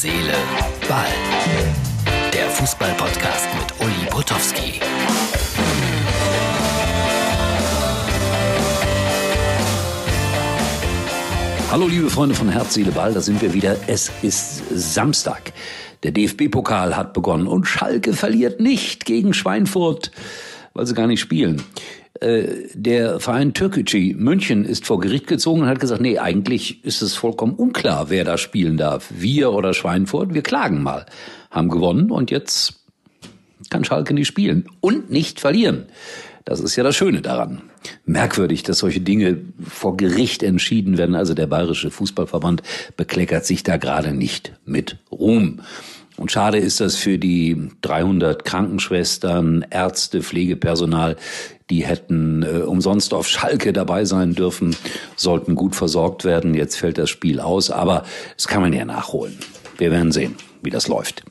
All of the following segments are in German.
Seele, Ball. Der Fußball-Podcast mit Uli Potowski. Hallo liebe Freunde von Herz, Seele, Ball, da sind wir wieder. Es ist Samstag. Der DFB-Pokal hat begonnen und Schalke verliert nicht gegen Schweinfurt, weil sie gar nicht spielen. Äh, der Verein Türkgücü München ist vor Gericht gezogen und hat gesagt, nee, eigentlich ist es vollkommen unklar, wer da spielen darf. Wir oder Schweinfurt, wir klagen mal. Haben gewonnen und jetzt kann Schalke nicht spielen und nicht verlieren. Das ist ja das Schöne daran. Merkwürdig, dass solche Dinge vor Gericht entschieden werden. Also der Bayerische Fußballverband bekleckert sich da gerade nicht mit Ruhm. Und schade ist das für die 300 Krankenschwestern, Ärzte, Pflegepersonal, die hätten äh, umsonst auf Schalke dabei sein dürfen, sollten gut versorgt werden. Jetzt fällt das Spiel aus, aber das kann man ja nachholen. Wir werden sehen, wie das läuft.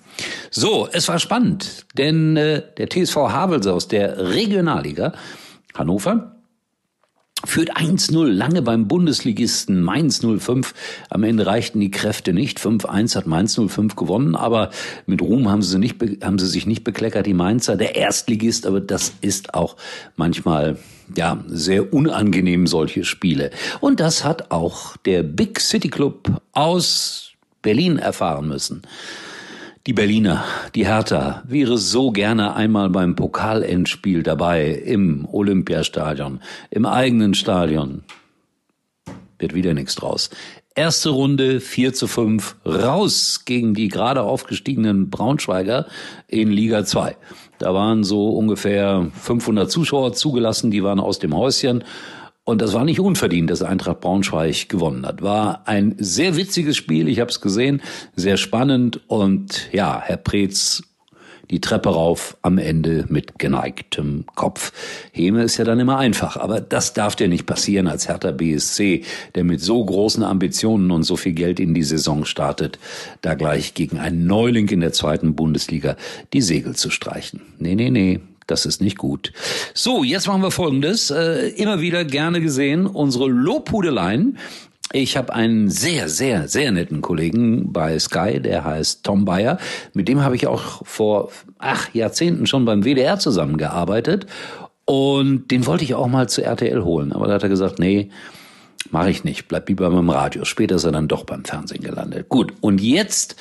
So, es war spannend, denn äh, der TSV Havelse aus der Regionalliga Hannover führt 1-0 lange beim Bundesligisten Mainz 05. Am Ende reichten die Kräfte nicht. 5-1 hat Mainz 05 gewonnen, aber mit Ruhm haben sie, nicht, haben sie sich nicht bekleckert, die Mainzer. Der Erstligist, aber das ist auch manchmal ja, sehr unangenehm, solche Spiele. Und das hat auch der Big City Club aus Berlin erfahren müssen. Die Berliner, die Hertha, wäre so gerne einmal beim Pokalendspiel dabei im Olympiastadion, im eigenen Stadion. Wird wieder nichts draus. Erste Runde 4 zu 5 raus gegen die gerade aufgestiegenen Braunschweiger in Liga 2. Da waren so ungefähr 500 Zuschauer zugelassen, die waren aus dem Häuschen und das war nicht unverdient, dass Eintracht Braunschweig gewonnen hat. War ein sehr witziges Spiel, ich habe es gesehen, sehr spannend und ja, Herr Preetz die Treppe rauf am Ende mit geneigtem Kopf. Heme ist ja dann immer einfach, aber das darf dir nicht passieren als Hertha BSC, der mit so großen Ambitionen und so viel Geld in die Saison startet, da gleich gegen einen Neuling in der zweiten Bundesliga die Segel zu streichen. Nee, nee, nee, das ist nicht gut. So, jetzt machen wir Folgendes. Äh, immer wieder gerne gesehen, unsere Lobhudeleien. Ich habe einen sehr, sehr, sehr netten Kollegen bei Sky, der heißt Tom Bayer. Mit dem habe ich auch vor ach Jahrzehnten schon beim WDR zusammengearbeitet. Und den wollte ich auch mal zu RTL holen. Aber da hat er gesagt, nee, mache ich nicht. Bleib lieber beim Radio. Später ist er dann doch beim Fernsehen gelandet. Gut, und jetzt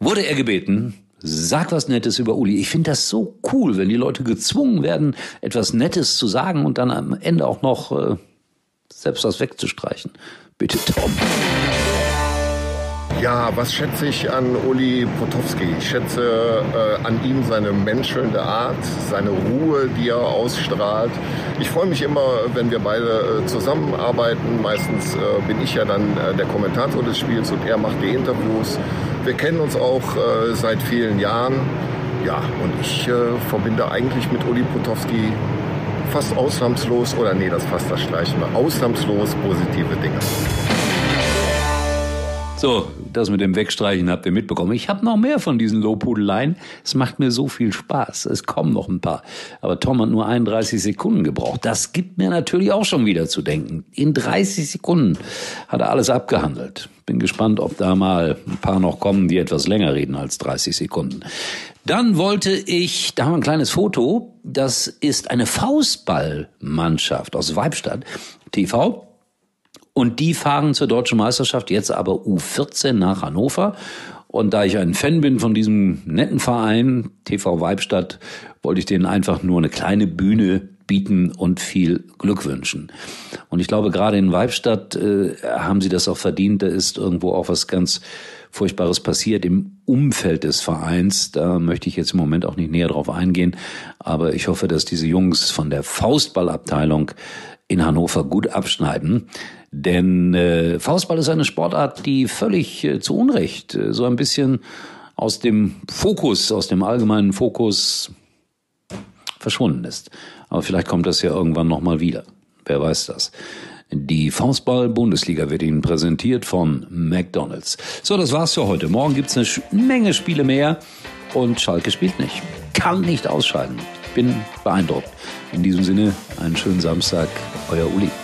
wurde er gebeten, Sag was Nettes über Uli. Ich finde das so cool, wenn die Leute gezwungen werden, etwas Nettes zu sagen und dann am Ende auch noch äh, selbst was wegzustreichen. Bitte, Tom. Ja, was schätze ich an Uli Potowski? Ich schätze äh, an ihm seine menschelnde Art, seine Ruhe, die er ausstrahlt. Ich freue mich immer, wenn wir beide äh, zusammenarbeiten. Meistens äh, bin ich ja dann äh, der Kommentator des Spiels und er macht die Interviews. Wir kennen uns auch äh, seit vielen Jahren. Ja, und ich äh, verbinde eigentlich mit Uli Potowski fast ausnahmslos, oder nee, das fast das Gleiche, ausnahmslos positive Dinge. So, das mit dem Wegstreichen habt ihr mitbekommen. Ich habe noch mehr von diesen Lobhudeleien. Es macht mir so viel Spaß. Es kommen noch ein paar. Aber Tom hat nur 31 Sekunden gebraucht. Das gibt mir natürlich auch schon wieder zu denken. In 30 Sekunden hat er alles abgehandelt. Bin gespannt, ob da mal ein paar noch kommen, die etwas länger reden als 30 Sekunden. Dann wollte ich, da haben wir ein kleines Foto. Das ist eine Faustballmannschaft aus Weibstadt TV. Und die fahren zur deutschen Meisterschaft jetzt aber U14 nach Hannover. Und da ich ein Fan bin von diesem netten Verein, TV Weibstadt, wollte ich denen einfach nur eine kleine Bühne bieten und viel Glück wünschen. Und ich glaube, gerade in Weibstadt äh, haben sie das auch verdient. Da ist irgendwo auch was ganz Furchtbares passiert im Umfeld des Vereins. Da möchte ich jetzt im Moment auch nicht näher drauf eingehen. Aber ich hoffe, dass diese Jungs von der Faustballabteilung in Hannover gut abschneiden. Denn äh, Faustball ist eine Sportart, die völlig äh, zu Unrecht äh, so ein bisschen aus dem Fokus, aus dem allgemeinen Fokus verschwunden ist. Aber vielleicht kommt das ja irgendwann nochmal wieder. Wer weiß das. Die Faustball-Bundesliga wird Ihnen präsentiert von McDonalds. So, das war's für heute. Morgen gibt's eine Menge Spiele mehr und Schalke spielt nicht. Kann nicht ausscheiden. Bin beeindruckt. In diesem Sinne, einen schönen Samstag. Euer Uli. Uli